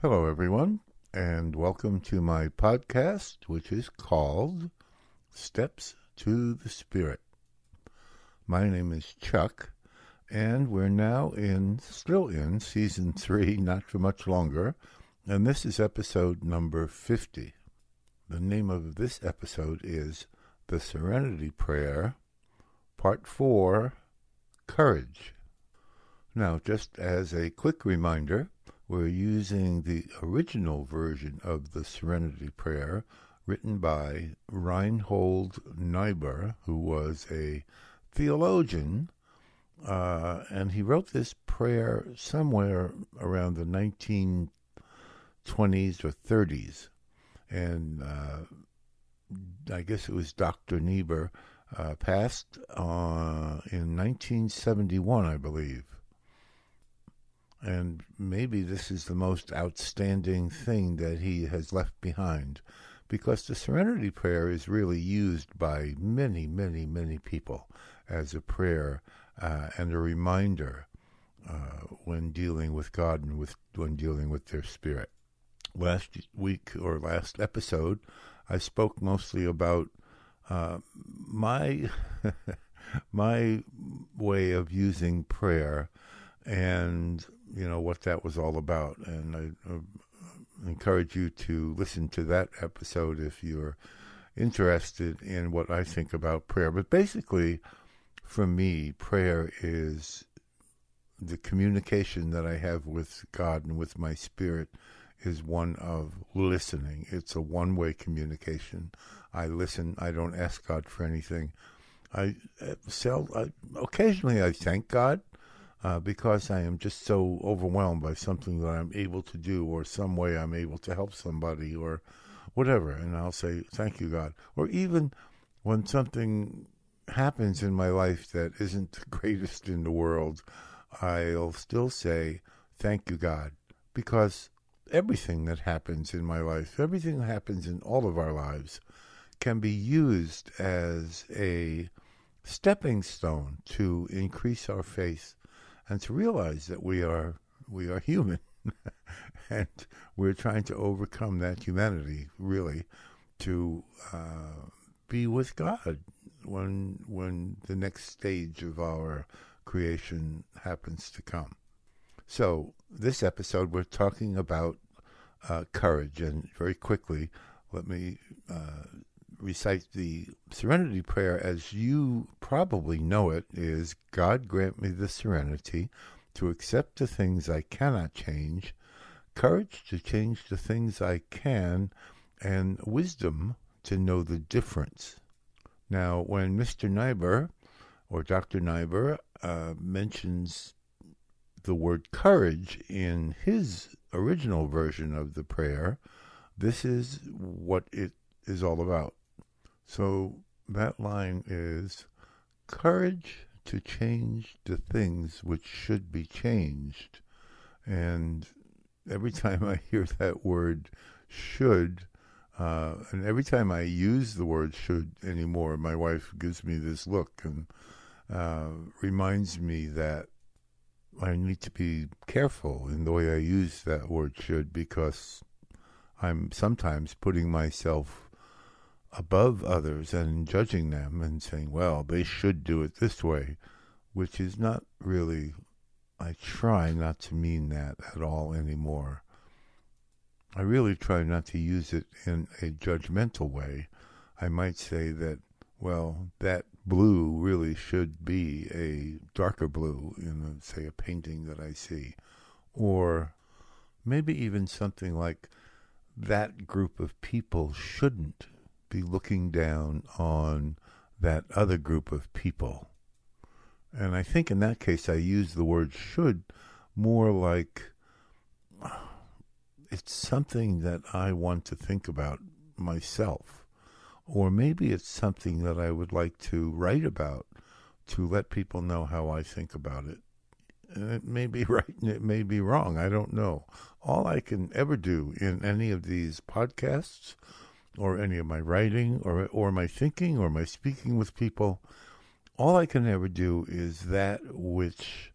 Hello, everyone, and welcome to my podcast, which is called Steps to the Spirit. My name is Chuck, and we're now in, still in season three, not for much longer, and this is episode number 50. The name of this episode is The Serenity Prayer, Part 4 Courage. Now, just as a quick reminder, we're using the original version of the Serenity Prayer written by Reinhold Niebuhr, who was a theologian, uh, and he wrote this prayer somewhere around the 1920s or 30s. And uh, I guess it was Dr. Niebuhr uh, passed uh, in 1971, I believe. And maybe this is the most outstanding thing that he has left behind because the Serenity Prayer is really used by many, many, many people as a prayer uh, and a reminder uh, when dealing with God and with when dealing with their spirit. Last week or last episode, I spoke mostly about uh, my my way of using prayer and you know what that was all about. And I, I encourage you to listen to that episode if you're interested in what I think about prayer. But basically, for me, prayer is the communication that I have with God and with my spirit is one of listening. It's a one way communication. I listen. I don't ask God for anything. I, uh, sell, I occasionally I thank God uh, because I am just so overwhelmed by something that I'm able to do or some way I'm able to help somebody or whatever. And I'll say, Thank you, God. Or even when something happens in my life that isn't the greatest in the world, I'll still say, Thank you, God. Because everything that happens in my life, everything that happens in all of our lives, can be used as a stepping stone to increase our faith and to realize that we are we are human and we're trying to overcome that humanity really to uh, be with God when when the next stage of our creation happens to come. So this episode we're talking about uh, courage, and very quickly, let me uh, recite the serenity prayer as you probably know it is God grant me the serenity to accept the things I cannot change, courage to change the things I can, and wisdom to know the difference. Now, when Mr. Niebuhr or Dr. Niebuhr uh, mentions the word courage in his original version of the prayer, this is what it is all about. So that line is courage to change the things which should be changed. And every time I hear that word should, uh, and every time I use the word should anymore, my wife gives me this look and uh, reminds me that I need to be careful in the way I use that word should because I'm sometimes putting myself above others and judging them and saying, well, they should do it this way, which is not really, I try not to mean that at all anymore. I really try not to use it in a judgmental way. I might say that, well, that blue really should be a darker blue in, say, a painting that I see. Or maybe even something like that group of people shouldn't be looking down on that other group of people. And I think in that case, I use the word should more like it's something that I want to think about myself. Or maybe it's something that I would like to write about to let people know how I think about it. And it may be right and it may be wrong. I don't know. All I can ever do in any of these podcasts or any of my writing or or my thinking or my speaking with people, all I can ever do is that which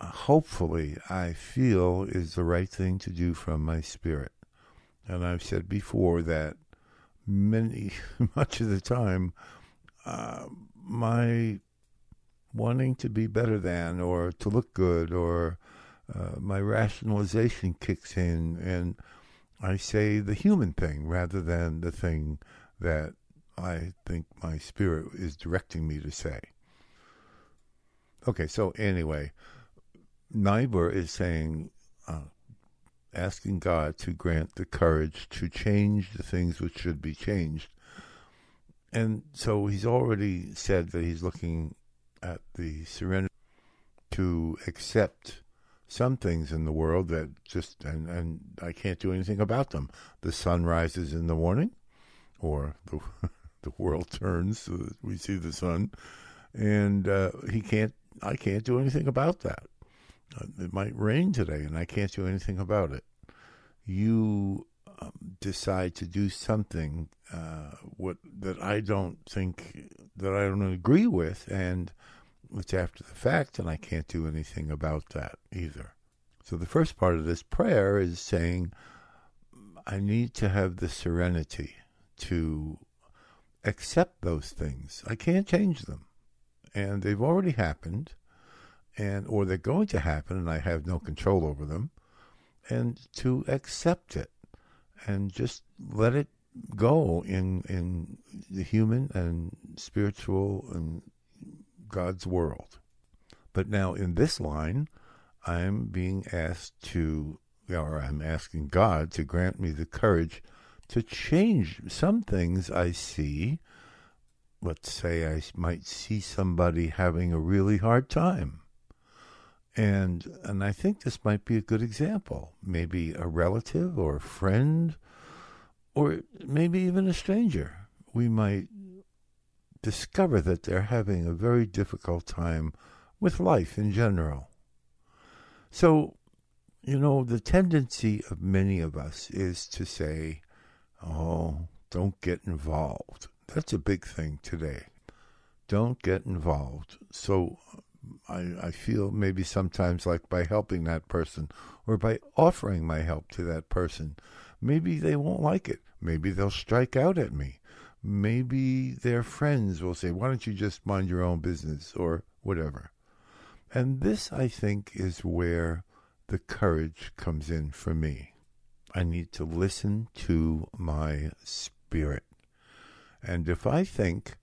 hopefully I feel is the right thing to do from my spirit. And I've said before that many, much of the time, uh, my wanting to be better than or to look good or uh, my rationalization kicks in and I say the human thing rather than the thing that I think my spirit is directing me to say. Okay, so anyway, Niebuhr is saying, uh, asking God to grant the courage to change the things which should be changed. And so he's already said that he's looking at the serenity to accept some things in the world that just and and I can't do anything about them. The sun rises in the morning, or the the world turns so that we see the sun, and uh, he can't. I can't do anything about that. Uh, it might rain today, and I can't do anything about it. You um, decide to do something uh, what that I don't think that I don't agree with, and it's after the fact, and I can't do anything about that either. So the first part of this prayer is saying, I need to have the serenity to accept those things. I can't change them. And they've already happened and or they're going to happen and I have no control over them and to accept it and just let it go in in the human and spiritual and God's world. But now in this line, I'm being asked to, or I'm asking God to grant me the courage to change some things I see. Let's say I might see somebody having a really hard time. And and I think this might be a good example. Maybe a relative or a friend or maybe even a stranger. We might discover that they're having a very difficult time with life in general. So, you know, the tendency of many of us is to say, oh, don't get involved. That's a big thing today. Don't get involved. So I, I feel maybe sometimes like by helping that person or by offering my help to that person, maybe they won't like it. Maybe they'll strike out at me maybe their friends will say, Why don't you just mind your own business or whatever? And this, I think, is where the courage comes in for me. I need to listen to my spirit. And if I think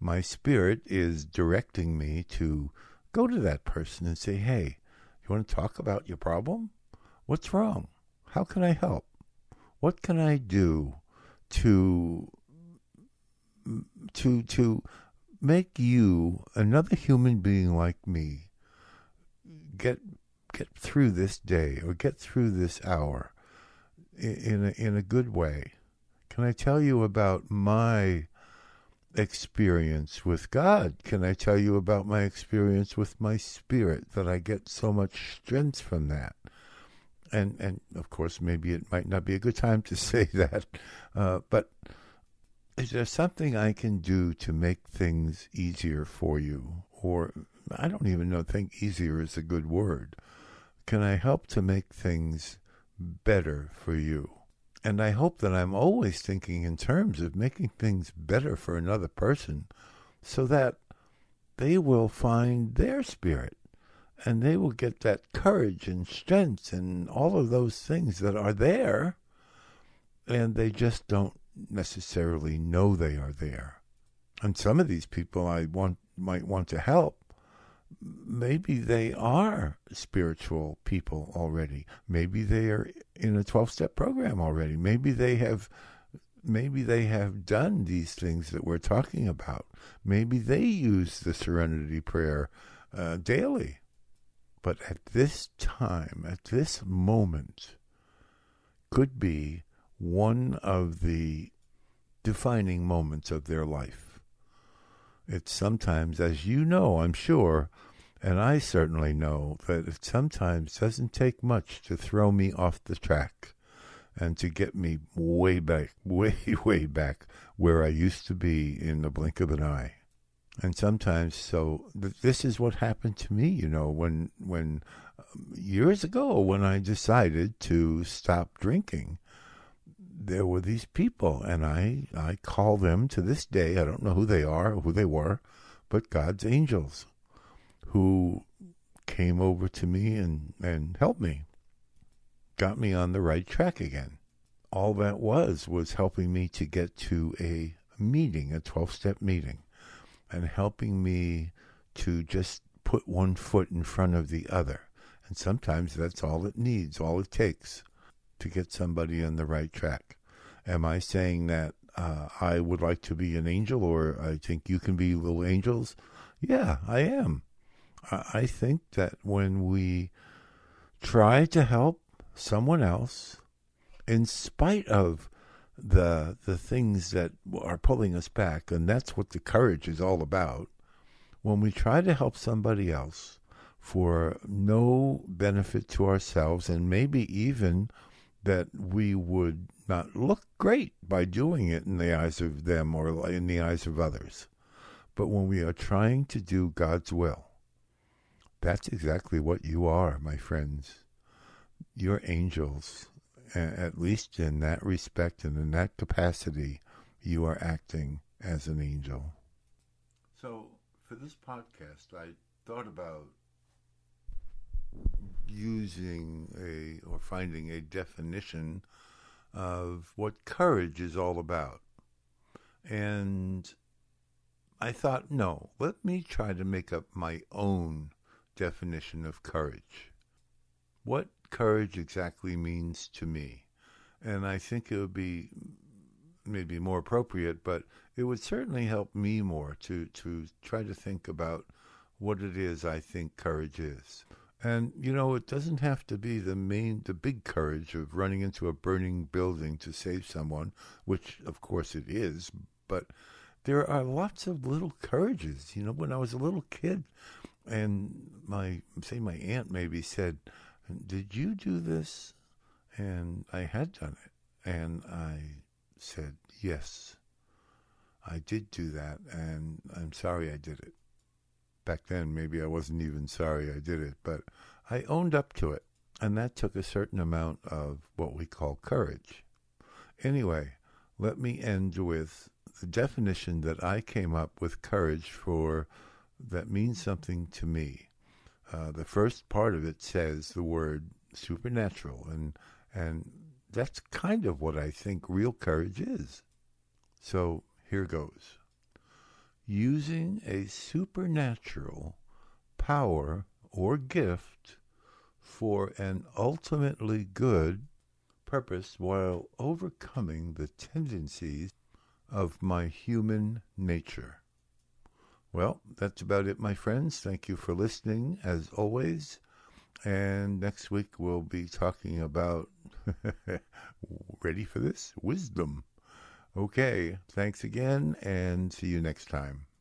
my spirit is directing me to go to that person and say, Hey, you want to talk about your problem? What's wrong? How can I help? What can I do to to to make you another human being like me get get through this day or get through this hour in, a, in a good way. Can I tell you about my experience with God? Can I tell you about my experience with my spirit that I get so much strength from that? And and of course, maybe it might not be a good time to say that, uh, but is there something I can do to make things easier for you? Or I don't even know, think easier is a good word. Can I help to make things better for you? And I hope that I'm always thinking in terms of making things better for another person so that they will find their spirit and they will get that courage and strength and all of those things that are there and they just don't necessarily know they are there. And some of these people I want might want to help. Maybe they are spiritual people already. Maybe they are in a 12 step program already. Maybe they have maybe they have done these things that we're talking about. Maybe they use the serenity prayer uh, daily. But at this time, at this moment, could be one of the defining moments of their life. It's sometimes, as you know, I'm sure, and I certainly know, that it sometimes doesn't take much to throw me off the track and to get me way back, way, way back where I used to be in the blink of an eye. And sometimes, so th- this is what happened to me, you know, when, when um, years ago, when I decided to stop drinking, there were these people, and I, I call them to this day. I don't know who they are, who they were, but God's angels who came over to me and, and helped me, got me on the right track again. All that was was helping me to get to a meeting, a 12 step meeting, and helping me to just put one foot in front of the other. And sometimes that's all it needs, all it takes to get somebody on the right track. Am I saying that uh, I would like to be an angel or I think you can be little angels? Yeah, I am. I think that when we try to help someone else, in spite of the the things that are pulling us back, and that's what the courage is all about. When we try to help somebody else for no benefit to ourselves, and maybe even that we would not look great by doing it in the eyes of them or in the eyes of others, but when we are trying to do God's will, that's exactly what you are, my friends. You're angels. At least in that respect and in that capacity, you are acting as an angel. So, for this podcast, I thought about using a or finding a definition of what courage is all about. And I thought, no, let me try to make up my own definition of courage. What courage exactly means to me. And I think it would be maybe more appropriate, but it would certainly help me more to, to try to think about what it is I think courage is. And you know, it doesn't have to be the main, the big courage of running into a burning building to save someone, which of course it is. But there are lots of little courages. You know, when I was a little kid, and my say my aunt maybe said, "Did you do this?" And I had done it, and I said, "Yes, I did do that, and I'm sorry I did it." Back then maybe I wasn't even sorry I did it, but I owned up to it. And that took a certain amount of what we call courage. Anyway, let me end with the definition that I came up with courage for that means something to me. Uh, the first part of it says the word supernatural, and and that's kind of what I think real courage is. So here goes using a supernatural power or gift for an ultimately good purpose while overcoming the tendencies of my human nature. Well, that's about it, my friends. Thank you for listening, as always. And next week we'll be talking about, ready for this? Wisdom. Okay, thanks again and see you next time.